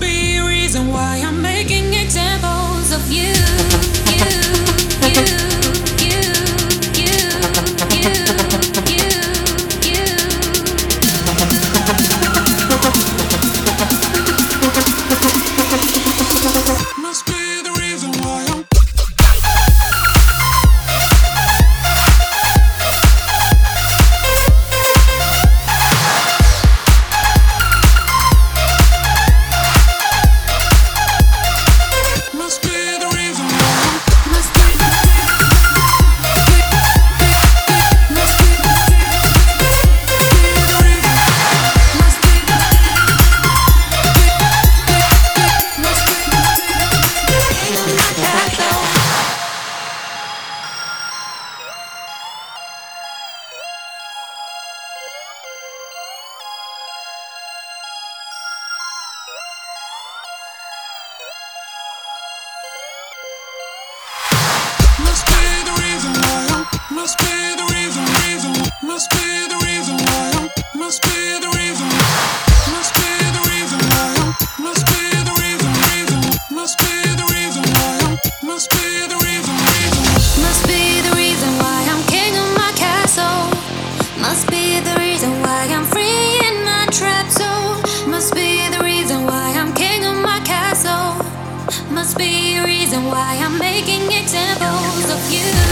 be a reason why I'm making examples of you, you, you. must be a reason why I'm making examples of you.